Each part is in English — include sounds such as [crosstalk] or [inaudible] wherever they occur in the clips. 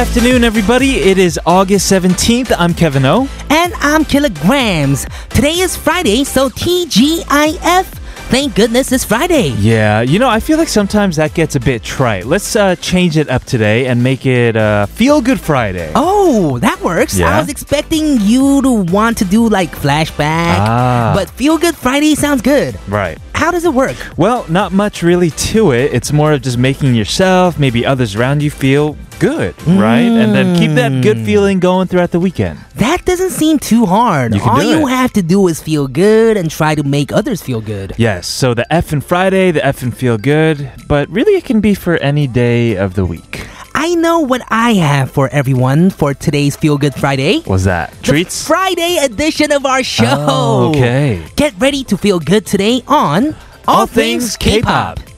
Good afternoon, everybody. It is August 17th. I'm Kevin O. And I'm Killagramz. Today is Friday, so TGIF. Thank goodness it's Friday. Yeah, you know, I feel like sometimes that gets a bit trite. Let's uh, change it up today and make it uh, Feel Good Friday. Oh, that works. Yeah? I was expecting you to want to do like flashback, Ah. but Feel Good Friday sounds good. Right. How does it work? Well, not much really to it. It's more of just making yourself, maybe others around you feel good, right? And then keep that good hmm. feeling going throughout the weekend. That doesn't seem too hard. You All you it. have to do is feel good and try to make others feel good. Yes, so the F and Friday, the F and Feel Good, but really it can be for any day of the week. I know what I have for everyone for today's Feel Good Friday. What's that? The Treats? Friday edition of our show. Oh, okay. Get ready to feel good today on All Things K-Pop. Bringing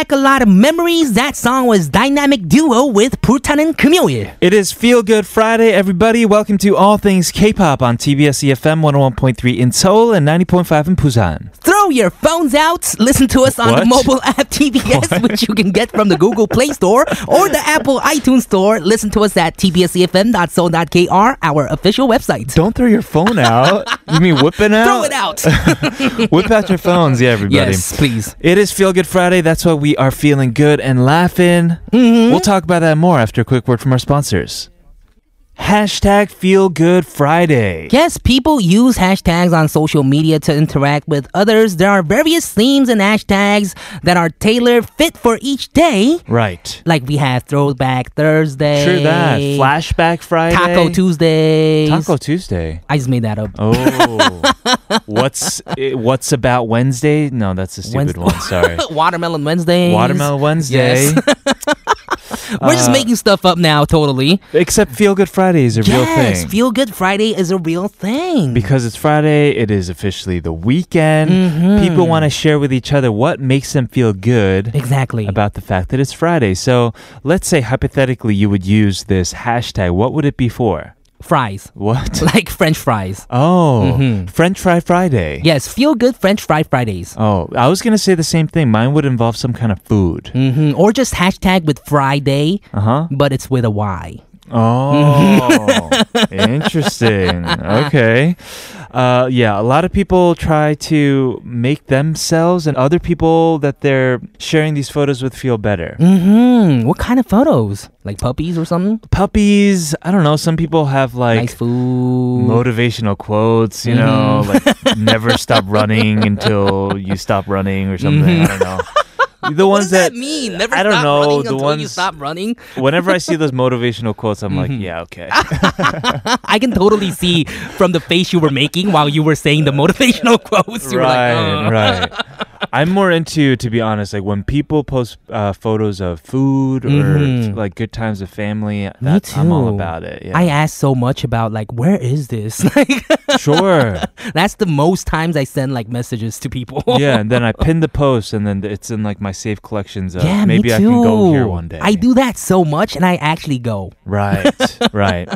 back a lot of memories. That song was Dynamic Duo with Purtanen Kumyoil. It is Feel Good Friday, everybody. Welcome to All Things K-Pop on TBS EFM 101.3 in Seoul and 90.5 in Busan. Throw your phones out. Listen to us on what? the mobile app TBS, what? which you can get from the Google Play Store or the Apple iTunes Store. Listen to us at tbsefm.seoul.kr, our official website. Don't throw your phone out. you mean whip it out? Throw it out. whip out your phones, yeah, everybody. Yes, please. It is Feel Good Friday. That's what we are feeling good and laughing. Mm-hmm. We'll talk about that more after a quick word from our sponsors. Hashtag Feel Good Friday. Yes, people use hashtags on social media to interact with others. There are various themes and hashtags that are tailored fit for each day. Right. Like we have Throwback Thursday. True that. Flashback Friday. Taco Tuesday. Taco Tuesday. I just made that up. Oh, [laughs] what's eh, what's about Wednesday? No, that's a stupid Wednesday- one. Sorry. [laughs] Watermelon Wednesday. Watermelon Wednesday. Yes. [laughs] We're just Uh, making stuff up now, totally. Except Feel Good Friday is a real thing. yes. Feel Good Friday is a real thing. because it's Friday, it is officially the weekend. Mm-hmm. People want to share with each other what makes them feel good exactly. about the fact that it's Friday. So let's say hypothetically you would use this hashtag. What would it be for? Fries. What? [laughs] Like French fries. Oh, Mhm. French Fry Friday. Yes, Feel Good French Fry Fridays. Oh, I was going to say the same thing. Mine would involve some kind of food. hmm Or just hashtag with Friday, Uh huh. but it's with a Y. Oh, [laughs] interesting. Okay. Uh, yeah, a lot of people try to make themselves and other people that they're sharing these photos with feel better. hmm What kind of photos? Like puppies or something? Puppies, I don't know. Some people have like nice food. motivational quotes, you know, like [laughs] never stop running until you stop running or something. I don't know. The [laughs] what ones does that, mean? Never I don't stop know, running the until you stop running. [laughs] whenever I see those motivational quotes, I'm like, yeah, okay. I can totally see from the face you were making while you were saying the motivational [laughs] quotes. Were like, right, "Uh." right. [laughs] I'm more into, to be honest, like when people post uh, photos of food or Mhm. like good times with family. Me That's I'm all about it. Yeah. I ask so much about like where is this? [laughs] Like sure. that's the most times I send like messages to people. yeah, and then I pin the post, and then it's in like my saved collections. Of, Yeah, maybe me I can go here one day. I do that so much, and I actually go. Right, right.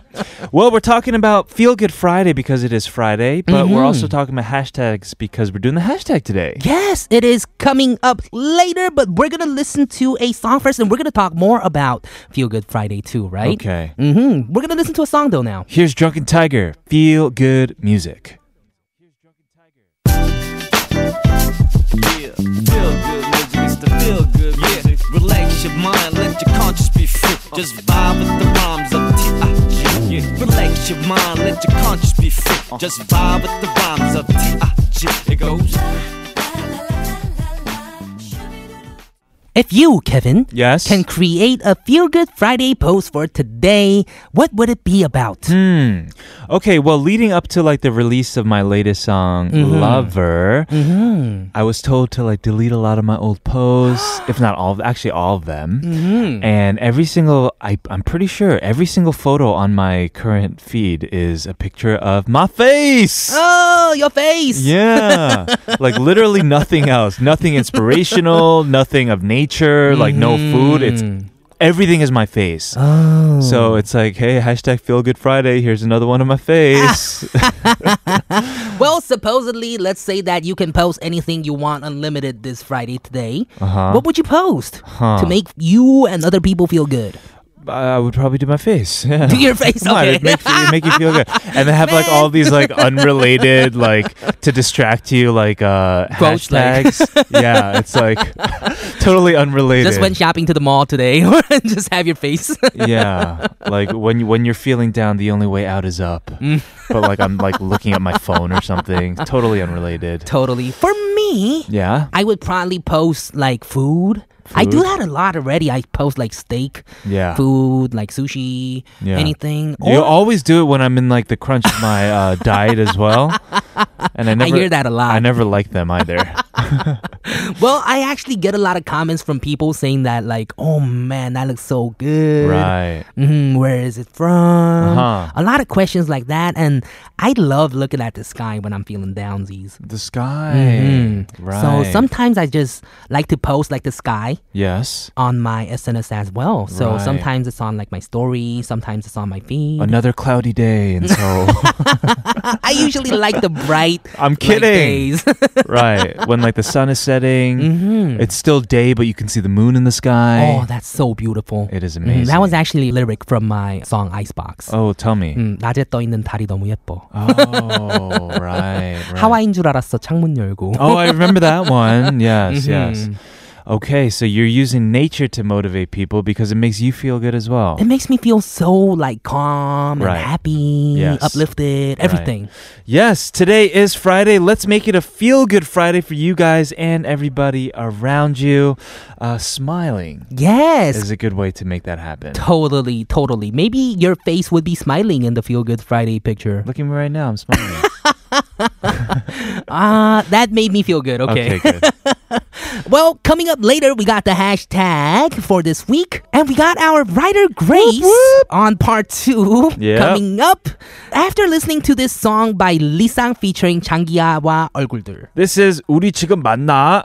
Well, we're talking about Feel Good Friday because it is Friday, but we're also Mm-hmm. talking about hashtags because we're doing the hashtag today. Yes, it is coming up later, but we're gonna listen to a song first, and we're gonna talk more about Feel Good Friday too, right? Okay. Mm-hmm. We're gonna listen to a song though now. Here's Drunken Tiger. Feel good music. Yeah, feel good music, it's the feel good music. Relax your mind, let your conscience be free. Just vibe with the rhymes of T.I.G. Yeah, relax your mind, let your conscience be free. Just vibe with the rhymes of T.I.G. It goes. If you, Kevin, Yes. can create a feel good Friday post for today, what would it be about? Hmm. Okay, well, leading up to like the release of my latest song, mm-hmm. Lover, mm-hmm. I was told to like delete a lot of my old posts, [gasps] if not all of actually all of them. Mm-hmm. And every single, I, I'm pretty sure every single photo on my current feed is a picture of my face. Oh, your face. Yeah. [laughs] like literally nothing else. Nothing inspirational, [laughs] nothing of nature, like no food. It's everything is my face. Oh. So it's like, hey, hashtag feel good Friday. Here's another one of my face. [laughs] [laughs] Well, supposedly, let's say that you can post anything you want unlimited this Friday today. Uh-huh. What would you post Huh. to make you and other people feel good? I would probably do my face. Yeah. [laughs] Do your face, Come on, okay. it make, make you feel good, and then have like all these like [laughs] unrelated, like to distract you, like uh Quotes, like- hashtags. yeah, it's like [laughs] totally unrelated. Just went shopping to the mall today, just have your face. yeah, like when you, when you're feeling down, the only way out is up. Mm. but like I'm like looking at my phone or something, totally unrelated. totally. For me, Yeah, I would probably post like food. I do that a lot already. I post like steak, yeah. food, like sushi, Yeah. anything. You always do it when I'm in like the crunch of my uh, [laughs] diet as well, and I never I hear that a lot. I never like them either. [laughs] well, I actually get a lot of comments from people saying that, like, "Oh man, that looks so good." right. hmm where is it from? Uh-huh. A lot of questions like that, and I love looking at the sky when I'm feeling downsies. The sky. Mhm. Right. So sometimes I just like to post like the sky yes. on my SNS as well. So Right. sometimes it's on like my story, sometimes it's on my feed. Another cloudy day, and so [laughs] I usually like the bright. [laughs] I'm light kidding. days. [laughs] right when like the sun is setting, Mhm. it's still day, but you can see the moon in the sky. Oh, that's so beautiful. It is Mhm, amazing. That was actually a lyric from my song Icebox. Oh, tell me. 음, 낮에 떠 있는 달이 너무 예뻐. Oh, right. right. 하와이인 줄 알았어. 창문 열고. Oh, I remember that one. Yes, yes. Okay, so you're using nature to motivate people because it makes you feel good as well. It makes me feel so like calm and Right. happy, Yes. uplifted, everything. Yes, today is Friday. Let's make it a feel good Friday for you guys and everybody around you. Uh, smiling Yes. is a good way to make that happen. Totally, totally. Maybe your face would be smiling in the Feel Good Friday picture. Look at me right now. I'm smiling. [laughs] [laughs] Ah, that made me feel good. Okay. good. [laughs] Well, coming up later, we got the hashtag for this week, and we got our writer Grace whoop, whoop. on part two yep. coming up after listening to this song by Leessang featuring 장기야와 얼굴들. This is 우리 지금 만나.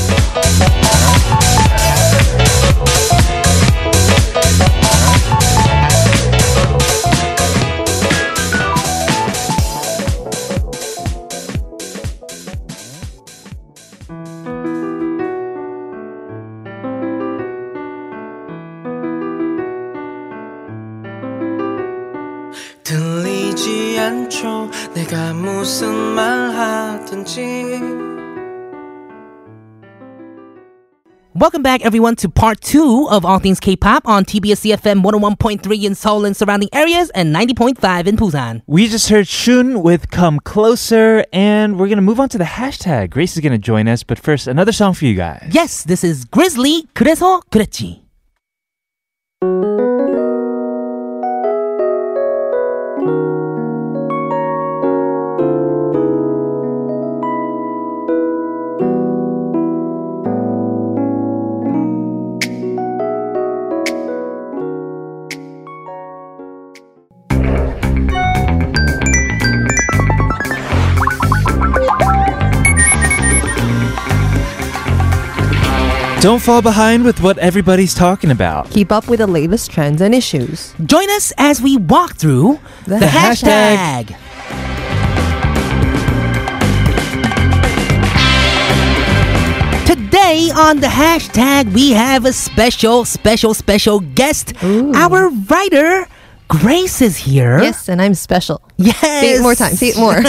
내가 무슨 말 하든지 Welcome back, everyone, to part two of All Things K-pop on TBS EFM 101.3 in Seoul and surrounding areas and 90.5 in Busan. We just heard Shun with Come Closer, and we're going to move on to the hashtag. Grace is going to join us, but first, another song for you guys. Yes, this is Grizzly, 그래서 그랬지. Don't fall behind with what everybody's talking about. Keep up with the latest trends and issues. Join us as we walk through the, The hashtag. Today on the hashtag, we have a special, special, special guest. Our writer, Grace, is here. Yes, and I'm special. Yes. Say it more times. Say it more.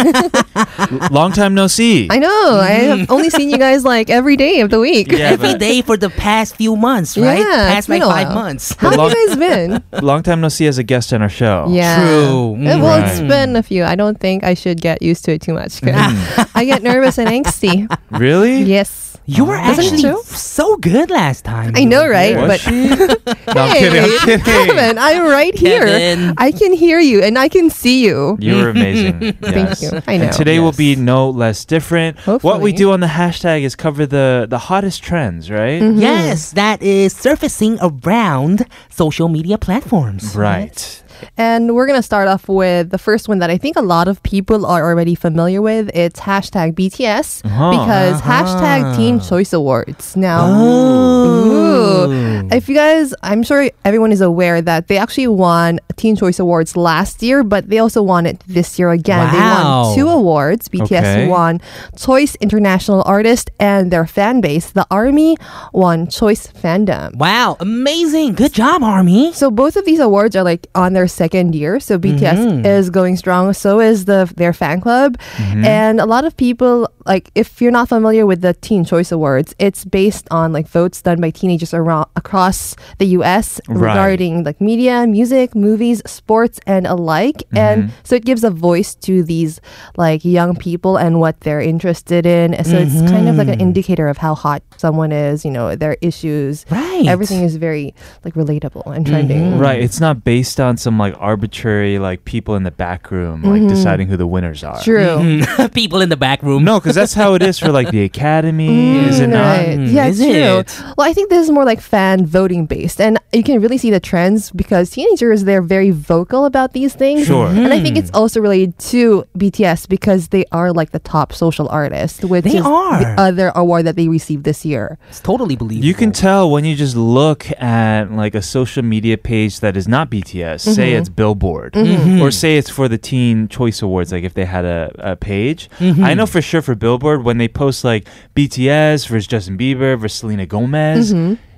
[laughs] Long time no see. I know. I have only seen you guys like every day of the week. Yeah, Every but day for the past few months, right? Yeah, past it's been like a five months. How have Long- you guys been? [laughs] long time no see as a guest on our show. Yeah. True. Uh, Well, it's Right. been a few. I don't think I should get used to it too much. [laughs] Mm. I get nervous and angsty. Really? Yes. You were Isn't actually true? so good last time. I know, right? Was But- she? [laughs] no, I'm Hey, kidding. I'm kidding. Kevin, I'm right here. Kevin. I can hear you and I can see you. You were amazing. [laughs] Thank yes. you. I know. And today will be no less different. What we Hopefully. do on the hashtag is cover the the hottest trends, right? Mm-hmm. Yes, that is surfacing around social media platforms. Right. And we're going to start off with the first one that I think a lot of people are already familiar with. It's hashtag BTS Uh-huh. because Uh-huh. hashtag Teen Choice Awards. Now, Oh. Ooh. If you guys, I'm sure everyone is aware that they actually won Teen Choice Awards last year, but they also won it this year again. They won two awards. BTS Okay. won Choice International Artist, and their fan base, the ARMY, won Choice Fandom. Wow, amazing. Good job, Army. So both of these awards are like on their second year. So BTS Mm-hmm. is going strong. So is the their fan club, Mm-hmm. and a lot of people like if you're not familiar with the Teen Choice Awards, it's based on like votes done by teenagers around across the U.S. Right. regarding like media, music, movies, sports, and alike. Mm-hmm. And so it gives a voice to these like young people and what they're interested in. So it's kind of like an indicator of how hot someone is. You know, their issues. Right. Everything is very like relatable and trending. Right. It's not based on some like arbitrary like people in the back room like mm-hmm. deciding who the winners are. True. [laughs] People in the back room. No, because that's how it is for like the [laughs] academy, mm. is it Mm, not? Right. Yeah, Is it's true. it? Well, I think this is more like fan voting based, and you can really see the trends because teenagers they're very vocal about these things. Sure. And I think mm. it's also related to BTS because they are like the top social artist, which They is are. the other award that they received this year. It's totally believable. You can tell when you just look at like a social media page that is not BTS, say it's mm-hmm. Billboard, mm-hmm. or say it's for the Teen Choice Awards, like if they had a, a page. Mm-hmm. I know for sure for Billboard, when they post like BTS versus Justin Bieber versus Selena Gomez,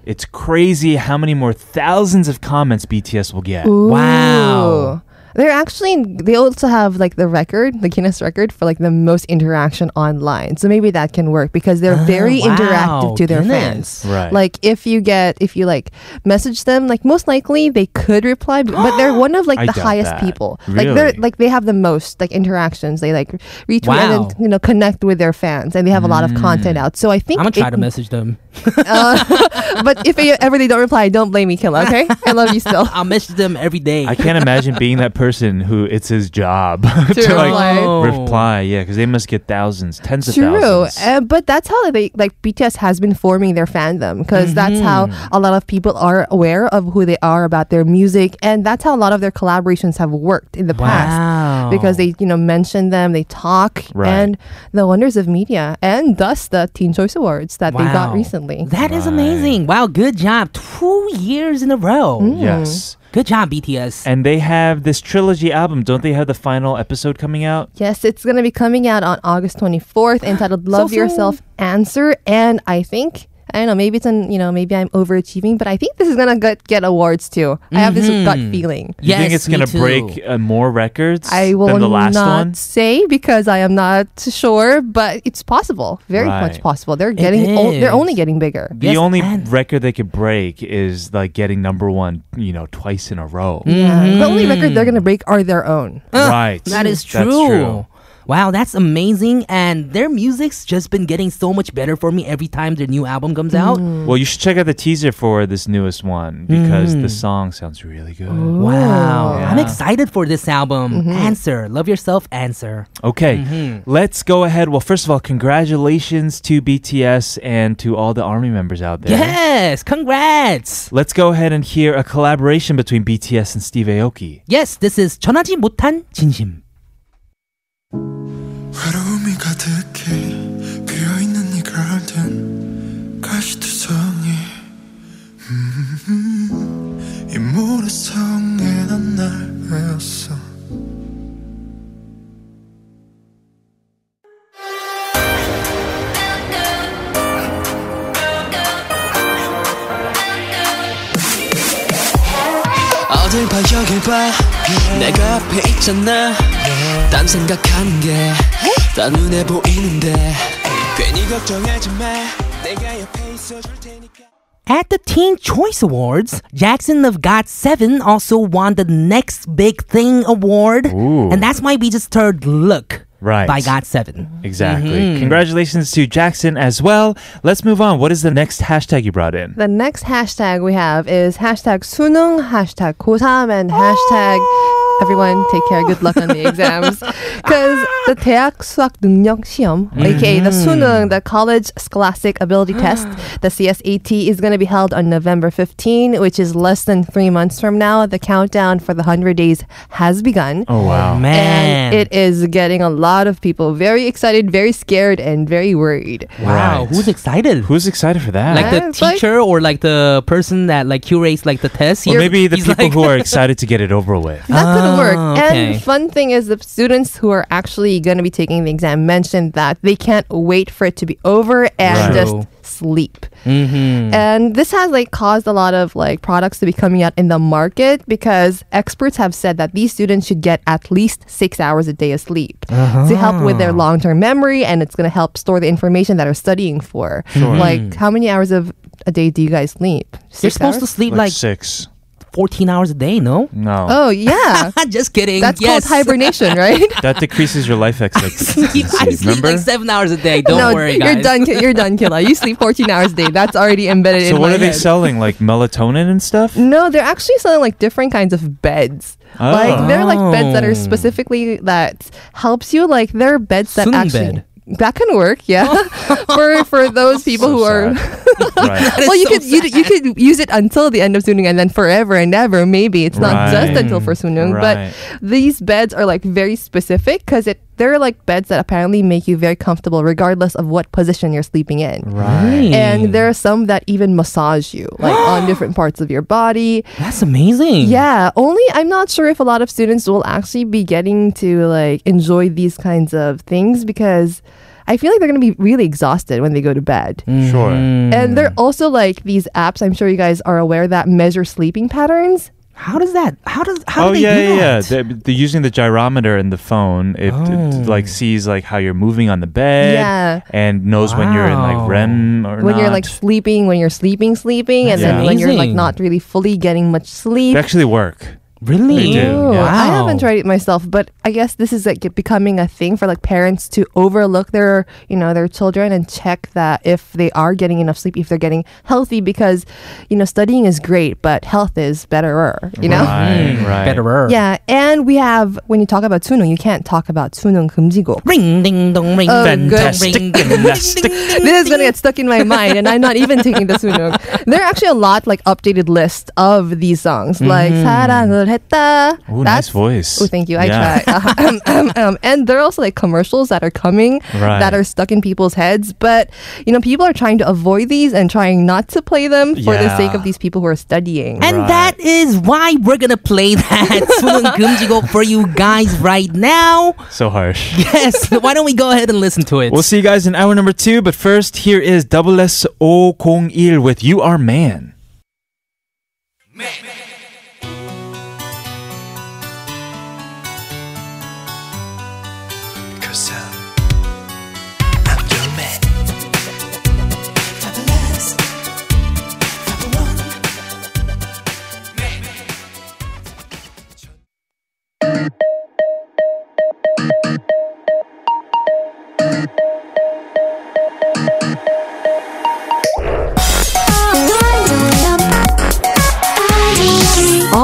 it's crazy how many more thousands of comments BTS will get. Wow. Ooh. They're actually they also have like the record, the Guinness record for like the most interaction online. So maybe that can work because they're Ah, very wow. interactive to their Goodness. fans. Right. Like if you get if you like message them, like most likely they could reply, but, but they're [gasps] one of like I the highest that. people. Like they're Really? like they have the most like interactions. They like retweet Wow. and you know connect with their fans, and they have a lot of content out. So I think I'm gonna try it- to message them. [laughs] uh, but if they, ever they don't reply, don't blame me, Killa. Okay, I love you still. [laughs] I'll message them every day. I can't imagine being that person who it's his job [laughs] to, like reply. reply. Yeah, because they must get thousands, tens of True, thousands. uh, but that's how they like BTS has been forming their fandom because that's how Mm-hmm. a lot of people are aware of who they are about their music, and that's how a lot of their collaborations have worked in the past Wow. because they you know mention them, they talk, Right. and the wonders of media, and thus the Teen Choice Awards that they got recently. That is Right. amazing. Wow, good job. Two years in a row. Mm. Yes. Good job, BTS. And they have this trilogy album. Don't they have the final episode coming out? Yes, it's gonna be coming out on August 24th, entitled [gasps] "Love soon. Yourself, Answer," and I think. I don't know. Maybe it's an you know. Maybe I'm overachieving, but I think this is gonna get, get awards too. I have this gut feeling. You think it's gonna too. break uh, more records I will than the last not one? say because I am not sure, but it's possible. Very much possible. They're getting. O- they're only getting bigger. The Yes, only and- record they could break is like getting number one, you know, twice in a row. Yeah. The only record they're gonna break are their own. Right. That is true. That's true. Wow, that's amazing. And their music's just been getting so much better for me every time their new album comes out. Well, you should check out the teaser for this newest one because Mm. the song sounds really good. Wow. Yeah. I'm excited for this album. Mm-hmm. Answer. Love yourself, answer. Okay, Mm-hmm. let's go ahead. Well, first of all, congratulations to BTS and to all the ARMY members out there. Yes, congrats. Let's go ahead and hear a collaboration between BTS and Steve Aoki. Yes, this is 전하지 못한 진심. 외로움이 가득해 비어있는 이 가든 가시투성이. 이 모래성에 난날 외웠어 봐. 내가 앞에 있잖아. 딴 생각하는 게다 눈에 보이는데. 괜히 걱정하지 마. 내가 옆에 있어줄 테니까. At the Teen Choice Awards, Jackson of GOT7 also won the Next Big Thing Award, Ooh. and that's my just third look. Right. By GOT7. Exactly. Mm-hmm. Congratulations to Jackson as well. Let's move on. What is the next hashtag you brought in? The next hashtag we have is hashtag Sunung, hashtag Kosam, and hashtag. Oh! everyone take care, good luck on the exams. Because [laughs] the 대학 수학 능력 시험, aka the 수능, the College Scholastic Ability Test, [gasps] the CSAT, is going to be held on November 15, which is less than three months from now. The countdown for the 100 days has begun. Oh, wow. Man. And it is getting a lot of people very excited, very scared, and very worried. wow, Right. who's excited? Who's excited for that? like the Uh, it's like- teacher or like the person that like curates like the test? or You're- maybe the he's people like- who are excited to get it over with. That could work. Ah, okay. And fun thing is, the students who are actually going to be taking the exam mentioned that they can't wait for it to be over and Right. just sleep. Mhm. And this has like caused a lot of like products to be coming out in the market because experts have said that these students should get at least six hours a day of sleep to help with their long term memory and it's going to help store the information that are studying for. Like, how many hours of a day do you guys sleep? You're Six supposed to sleep Like like six. 14 hours a day, no? No. Oh, yeah. [laughs] Just kidding. That's yes. called hibernation, [laughs] right? That decreases your life expectancy. [laughs] I sleep Remember? like seven hours a day. Don't no, worry, guys. you're done. Ki- You're done, Killa. You sleep 14 hours a day. That's already embedded so in what my are they head. selling? Like melatonin and stuff? No, they're actually selling like different kinds of beds. Like they're like beds that Oh. are specifically that helps you. Like they're beds that Sunung actually bed. That can work. Yeah, [laughs] for for those people So who are. [laughs] right. well, you so could you, you could use it until the end of Sunung and then forever and ever. Maybe it's not just until for Sunung, Right. but these beds are like very specific because it they're like beds that apparently make you very comfortable regardless of what position you're sleeping in. Right. And there are some that even massage you, [gasps] like on different parts of your body. That's amazing. Yeah, only I'm not sure if a lot of students will actually be getting to like enjoy these kinds of things because I feel like they're going to be really exhausted when they go to bed. Sure. And there are also like these apps, I'm sure you guys are aware that measure sleeping patterns. How does that? How does? How oh do they yeah, do yeah, yeah. that? They're, they're using the gyrometer in the phone. It, it, Oh. like sees like how you're moving on the bed. Yeah. And knows when you're in like REM or when you're like sleeping, when you're sleeping, sleeping, and That's then when you're like not really fully getting much sleep. They actually work. Really? They do, yeah. I haven't tried it myself, but I guess this is like becoming a thing for like parents to overlook their, you know, their children and check that if they are getting enough sleep, if they're getting healthy, because, you know, studying is great, but health is betterer, you know? Right. Mm. Betterer. Yeah. And we have, when you talk about Sunung, you can't talk about Sunung 금지곡. Ring, ding, dong, ring. Oh, fantastic. This is going to get stuck in my mind, and I'm not even taking the Sunung. There are actually a lot like updated list of these songs, like mm. 했다. Ooh, That's, nice voice. Oh, thank you. Yeah. I try. [laughs] Um, um, um, um, and there are also like commercials that are coming right. that are stuck in people's heads. But, you know, people are trying to avoid these and trying not to play them for yeah. the sake of these people who are studying. And right. that is why we're going to play that [laughs] Gumjigo for you guys right now. So harsh. Yes. [laughs] why don't we go ahead and listen to it? We'll see you guys in hour number two. But first, here is Double S O Kong Il with You Are Man. man. man.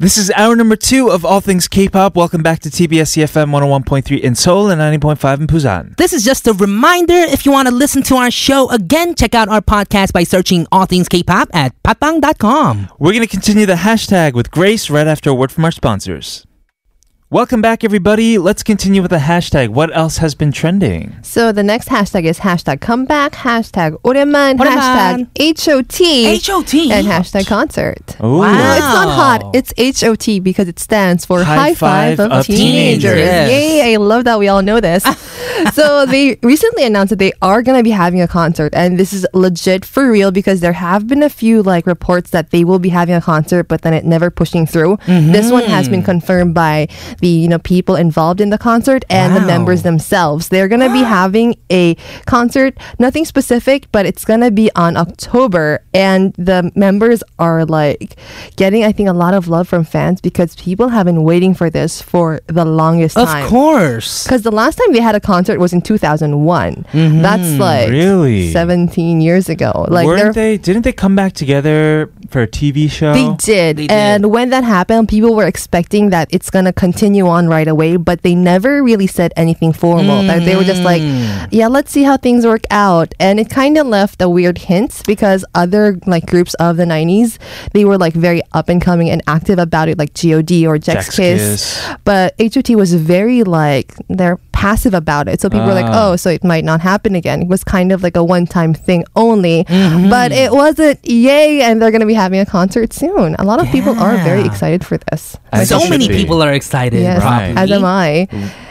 This is hour number two of All Things K-pop. Welcome back to TBS EFM 101.3 in Seoul and 90.5 in Busan. This is just a reminder. If you want to listen to our show again, check out our podcast by searching All Things K-pop at podbbang.com. We're going to continue the hashtag with Grace right after a word from our sponsors. Welcome back, everybody. Let's continue with the hashtag. What else has been trending? So the next hashtag is hashtag comeback, hashtag 오랜만, 오랜만. hashtag HOT, HOT. and hashtag concert. Ooh. Wow. No, it's not hot. It's HOT because it stands for High High, Five, Five of, of Teenagers. Teenagers. Yes. Yay, I love that we all know this. [laughs] so they recently announced that they are going to be having a concert and this is legit for real because there have been a few like reports that they will be having a concert but then it never pushing through. This one has been mm-hmm. confirmed by the, you know, people involved in the concert and the members themselves. They're going to be [gasps] having a concert, nothing specific, but it's going to be on October. And the members are like getting, I think, a lot of love from fans because people have been waiting for this for the longest Of time. Of course. Because the last time they had a concert was in 2001. That's like Really? 17 years ago. Like Weren't they? Didn't they come back together for a TV show? They did. They did. And when that happened, people were expecting that it's going to continue on right away, but they never really said anything formal. Like they were just like, Mm. yeah, let's see how things work out. And it kind of left a weird hint because other like groups of the 90s, they were like very up and coming and active about it, like GOD or Jax Jax Kiss. Kiss. But HOT was very like, they're passive about it. So people were like, Ah. oh, so it might not happen again. It was kind of like a one time thing only. But it wasn't, yay, and they're going to be having a concert soon. A lot of people are very Yeah. excited for this. As so it should many be. people are excited. Yes, Right. as am I.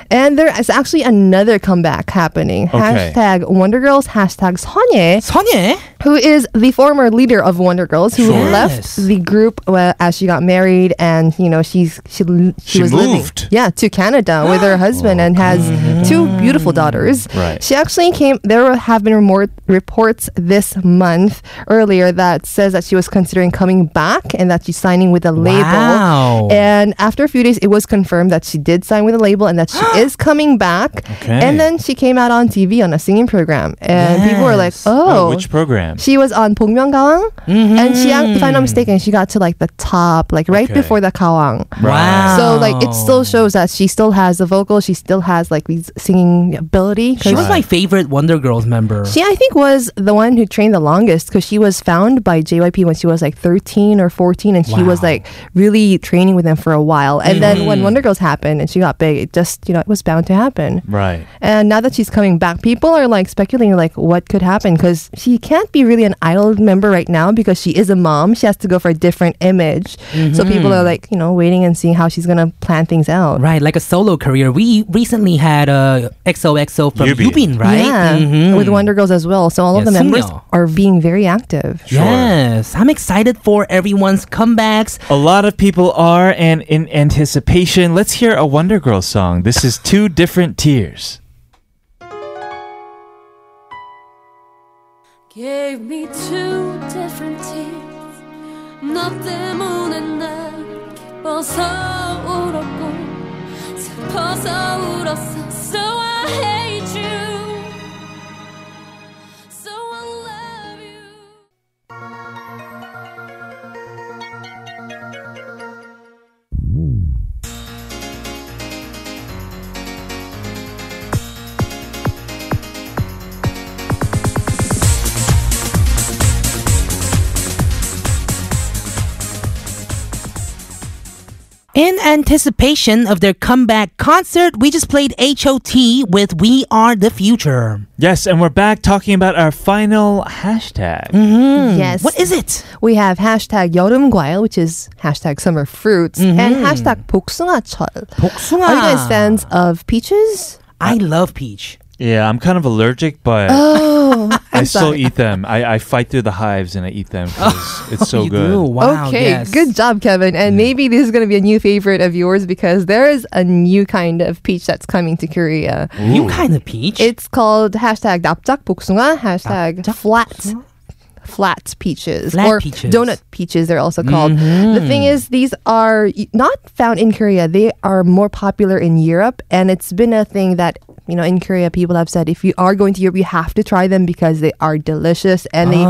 And there is actually another comeback happening. Okay. Hashtag Wonder Girls, hashtag Sunye, 선예? who is the former leader of Wonder Girls, who Sure. left the group uh, as she got married, and you know she's she she, She was moved. living yeah to Canada with her [gasps] husband and has two beautiful daughters. Right. She actually came. There have been more reports this month earlier that says that she was considering coming back and that she's signing with a label. Wow. And after a few days, it was confirmed that she did sign with a label and that she [gasps] is coming back. Okay. And then she came out on TV on a singing program. And yes. people were like, oh. oh. Which program? She was on Bokmyeon Gawang. Mm-hmm. And she, if I'm not mistaken, she got to like the top, like right okay. before the Gawang. Wow. So like it still shows that she still has the vocal. She still has like these singing ability. She was my favorite Wonder Girls member. She, I think, was the one who trained the longest because she was found by JYP when she was like 13 or 14. And wow. she was like really training with them for a while. And mm-hmm. then when mm-hmm. Wonder Girls happened and she got big, it just, you know, it was bound to happen. Right. And now that she's coming back, people are like speculating like what could happen because she can't be really an idol member right now because she is a mom. She has to go for a different image. So people are like, you know, waiting and seeing how she's gonna plan things out. Right, like a solo career. We recently had uh, XOXO from Yubin. Yubin, right? Yeah, Mhm. with Wonder Girls as well. So all of the members Sungyeol. are being very active. Yes, I'm excited for everyone's comebacks. A lot of people are, and in anticipation, let's hear a Wonder Girls song. This is Two Different Tears. Gave me two different tears 너 때문에 난 기뻐서 울었고 슬퍼서 울었어 So In anticipation of their comeback concert, we just played HOT with We Are the Future. Yes, and we're back talking about our final hashtag. Yes. What is it? We have hashtag 여름과일, which is hashtag summer fruits, and hashtag 복숭아철. 복숭아. Are you guys fans of peaches? I love peach. Yeah, I'm kind of allergic, but Oh, [laughs] I I'm still sorry. eat them. I, I fight through the hives and I eat them 'cause [laughs] it's so you good. do. Wow. okay, yes. good job, Kevin. And maybe this is going to be a new favorite of yours because there is a new kind of peach that's coming to Korea. New kind of peach. It's called hashtag 납작 복숭아, hashtag flat. Flat peaches Flat or peaches. donut peaches, they're also called. The thing is, these are y- not found in Korea. They are more popular in Europe, and it's been a thing that you know, in Korea, people have said if you are going to Europe, you have to try them because they are delicious and they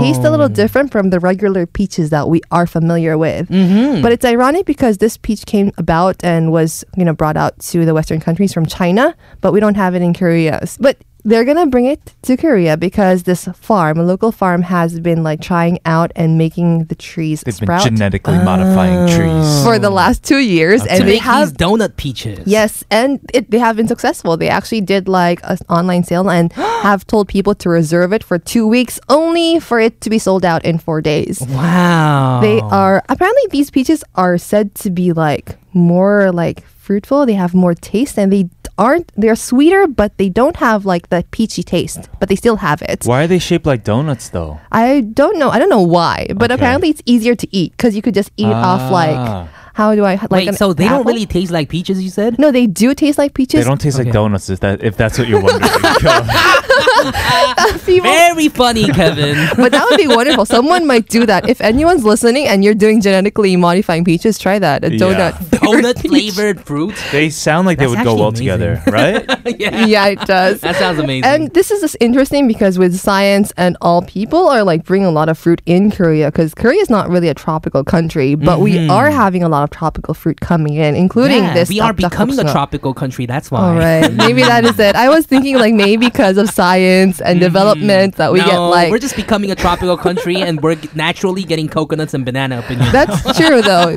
taste a little different from the regular peaches that we are familiar with. Mm-hmm. But it's ironic because this peach came about and was, you know, brought out to the Western countries from China, but we don't have it in Korea. But they're gonna bring it to Korea because this farm, a local farm, has been like trying out and making the trees They've sprout been genetically modifying trees. for the last two years, to and they make have these donut peaches. Yes, and it, they have been successful. They actually did like an online sale and [gasps] have told people to reserve it for two weeks, only for it to be sold out in four days. Wow. They are apparently these peaches are said to be like more like fruitful. They have more taste, and they aren't. They're sweeter, but they don't have like the peachy taste. But they still have it. Why are they shaped like donuts though? I don't know. I don't know why, but Okay. apparently it's easier to eat because you could just eat it off like. Ah. How do I like? Wait, an so they don't really taste like peaches, you said? No, they do taste like peaches. They don't taste like donuts. If that if that's what you're wondering. [laughs] [laughs] Very funny, Kevin. [laughs] but that would be wonderful. Someone might do that. If anyone's listening and you're doing genetically modifying peaches, try that. A Yeah. donut. donut flavored fruit. they sound like they would go well amazing. together, right? yeah. yeah, it does. That sounds amazing. And this is just interesting because with science and all, people are like bringing a lot of fruit in Korea because Korea is not really a tropical country, but we mm-hmm. are having a lot of of tropical fruit coming in, including yeah, this. We are becoming a tropical country. That's why. All right, maybe that is it. I was thinking like maybe because of science and mm-hmm. development that we no, get like we're just becoming a tropical country and we're naturally getting coconuts and banana up in here. That's [laughs] true though.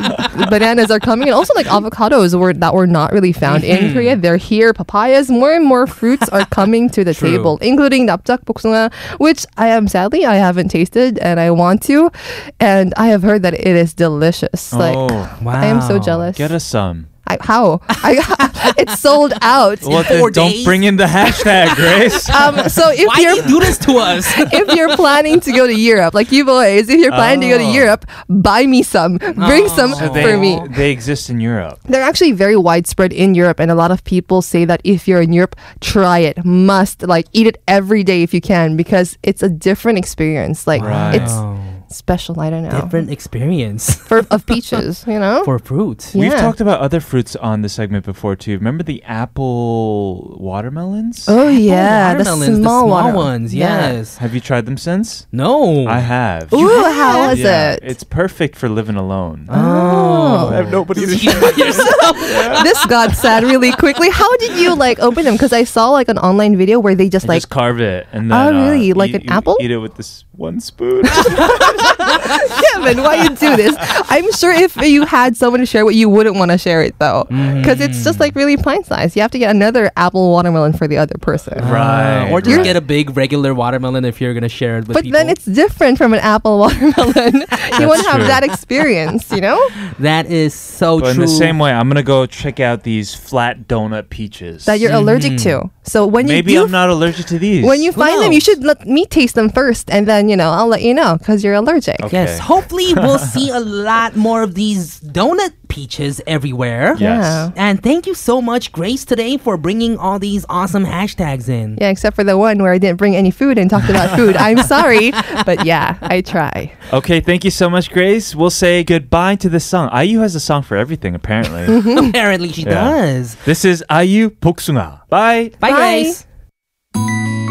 Bananas are coming in. Also like avocados were that were not really found mm-hmm. in Korea. They're here. Papayas. More and more fruits are coming to the [laughs] true. table, including napjak boksunga, which I am sadly I haven't tasted and I want to, and I have heard that it is delicious. Oh, wow wow. I am so jealous. get us some. I, how? [laughs] I [laughs] it's sold out. Well, then four don't days? bring in the hashtag, [laughs] Grace. Um, so if Why you're you do this to us? if you're planning to go to Europe, like you boys, if you're planning to go to Oh. Europe, buy me some. Bring some Oh. they, for me. They exist in Europe. They're actually very widespread in Europe, and a lot of people say that if you're in Europe, try it. Must like eat it every day if you can because it's a different experience. Like Right. it's Wow. Special. I don't know different experience [laughs] for of [laughs] peaches, you know. for fruit. We've talked about other fruits on the segment before too. Remember the apple watermelons? oh yeah, the watermelons, the small, small water- ones. Yeah. Yes. Have you tried them since? No. I have. Ooh, how was yeah, it? It's perfect for living alone. oh. I have nobody to [laughs] You by yourself. this got sad really quickly. How did you like open them? Because I saw like an online video where they just I like just carve it and Oh, then uh, really? Like eat- an apple? Eat it with this one spoon. [laughs] Kevin, why you do this? I'm sure if you had someone to share with you wouldn't want to share it though, mm. because it's just like really pint sized. You have to get another apple watermelon for the other person. right. or just right. get a big regular watermelon if you're gonna share it with But people. then it's different from an apple [laughs] watermelon. [laughs] you won't have that experience, you know? that is so But in the same way, I'm gonna go check out these flat donut peaches. That you're allergic mm. to. So when you Maybe I'm not allergic to these. when you find them, you should let me taste them first, and then you know, I'll let you know because you're allergic. Okay. Yes. Hopefully, we'll [laughs] see a lot more of these donut peaches everywhere. Yes. Yeah. And thank you so much, Grace, today for bringing all these awesome hashtags in. Yeah, except for the one where I didn't bring any food and talked about food. I'm [laughs] sorry, but yeah, I try. Okay, thank you so much, Grace. We'll say goodbye to this song. IU has a song for everything, apparently. [laughs] Mm-hmm. apparently, she yeah. does. This is IU Poksuna. Bye. Bye. Bye, Grace.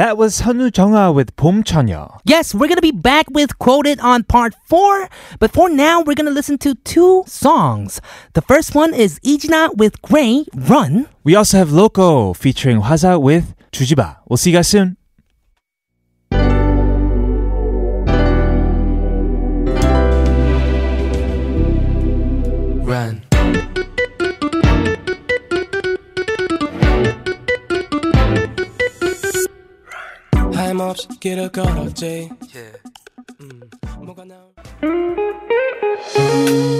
That was Hanu Jonga with 봄처녀. Yes, we're gonna be back with Quoted on part 4, but for now we're gonna listen to two songs. The first one is Ijina with Gray, Run. We also have Loco featuring Hwasa with 주지마. We'll see you guys soon. Run. ops, get a call, Jay. Yeah. Mm.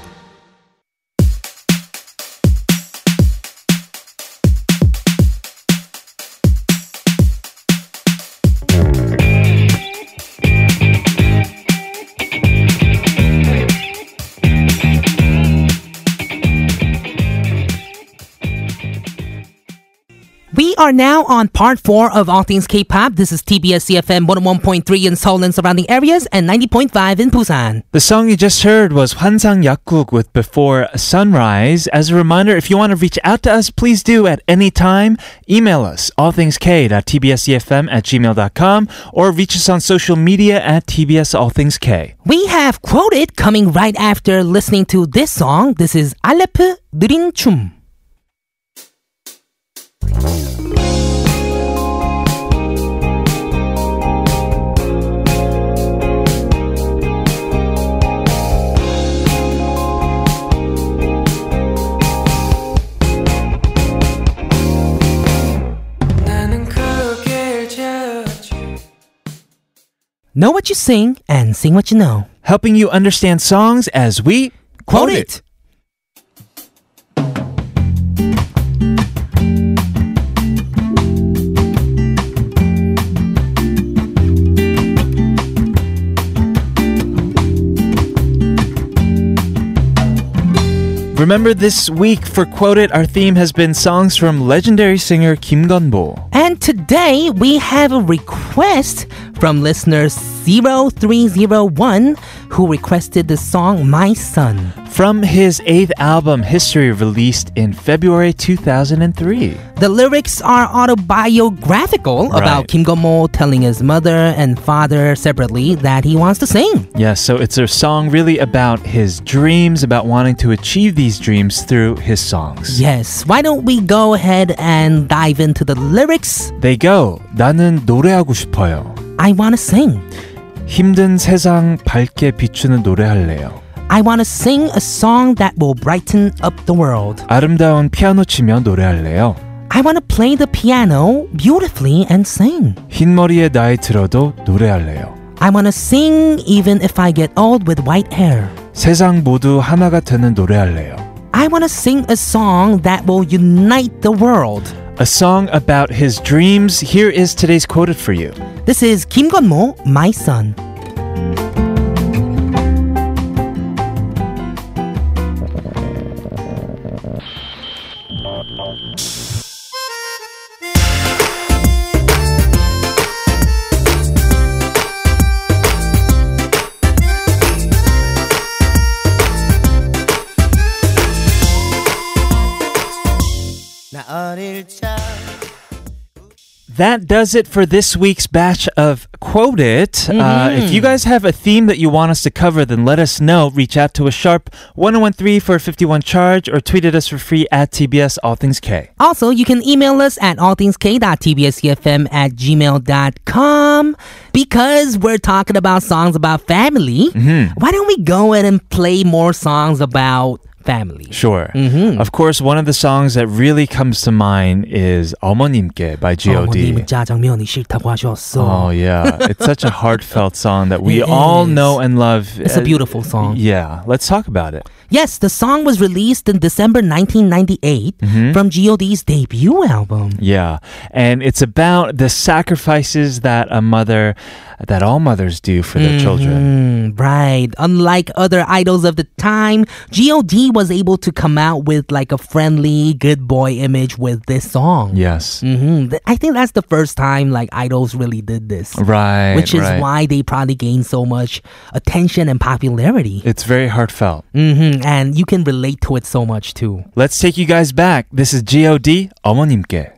are now on part four of All Things K-pop. This is TBS EFM 101.3 in Seoul and surrounding areas and 90.5 in Busan. The song you just heard was Hwansang Yakguk with Before Sunrise. As a reminder, if you want to reach out to us, please do at any time. Email us, allthingsk.tbsefm at gmail.com or reach us on social media at TBS All Things K. We have quoted coming right after listening to this song. This is Alep 느린 춤. Know what you sing and sing what you know. Helping you understand songs as we Quote it. Remember this week for Quoted, our theme has been songs from legendary singer Kim Gun-mo. And today we have a request from listener 0301 who requested the song My Son. From his eighth album, History, released in February 2003. The lyrics are autobiographical right. about Kim Gun-mo telling his mother and father separately that he wants to sing. Yeah, so it's a song really about his dreams, about wanting to achieve these dreams through his songs. Yes, why don't we go ahead and dive into the lyrics? They go, 나는 노래하고 싶어요. I want to sing. 힘든 세상 밝게 비추는 노래 할래요. I want to sing a song that will brighten up the world. 아름다운 피아노 치며 노래할래요. I want to play the piano beautifully and sing. 흰머리에 나이 들어도 노래할래요. I want to sing even if I get old with white hair. 세상 모두 하나가 되는 노래할래요. I want to sing a song that will unite the world. A song about his dreams. Here is today's quoted for you. This is Kim Gun-mo, My Son. That does it for this week's batch of Quote It. Uh, if you guys have a theme that you want us to cover, then let us know. Reach out to a sharp 1013 for a 51 charge or tweet at us for free at TBS All Things K. Also, you can email us at allthingsk.tbsefm at gmail.com. Because we're talking about songs about family, why don't we go in and play more songs about family? Sure. Of course, one of the songs that really comes to mind is 어머님께 by G.O.D. 어머님은 짜장면이 싫다고 하셨어. Oh yeah, it's such a [laughs] heartfelt song that we It all is. know and love. It's a Uh, beautiful song. Yeah, let's talk about it. Yes, the song was released in December 1998 Mm-hmm. from G.O.D's debut album. Yeah, and it's about the sacrifices that a mother, that all mothers do for their children. Mm, right. Unlike other idols of the time, G.O.D was able to come out with like a friendly, good boy image with this song. Yes, hmm I think that's the first time like idols really did this. right. Which is right. why they probably gained so much attention and popularity. it's very heartfelt. hmm And you can relate to it so much too. Let's take you guys back. This is G.O.D. 어머님께.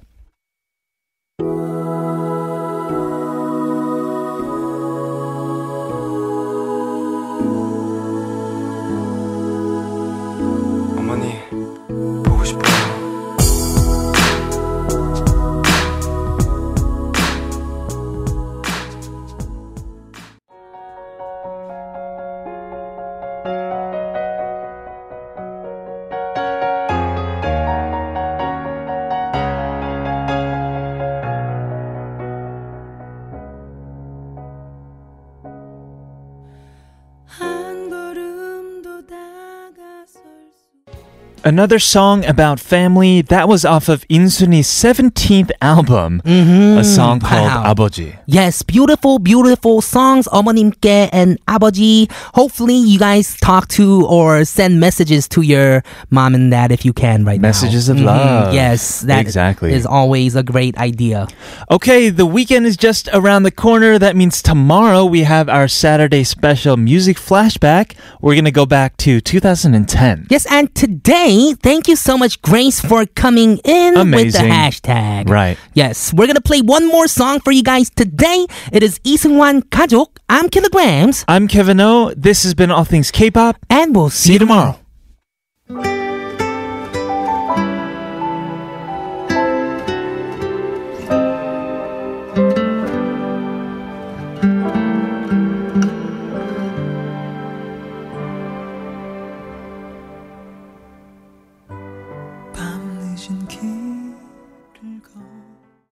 Another song about family that was off of Insooni's 17th album, mm-hmm. a song called wow. Yes, beautiful, beautiful songs, 어머님께 and "Aboji." Hopefully, you guys talk to or send messages to your mom and dad if you can right messages now. Messages of mm-hmm. love. Yes, that exactly. is always a great idea. Okay, the weekend is just around the corner. That means tomorrow we have our Saturday special music flashback. We're going to go back to 2010. Yes, and today, Thank you so much, Grace, for coming in Amazing. with the hashtag. Right. Yes, we're gonna play one more song for you guys today. It is Iseungwan Kajok. I'm Killagramz. I'm Kevin O. This has been All Things K-pop, and we'll see, see you tomorrow.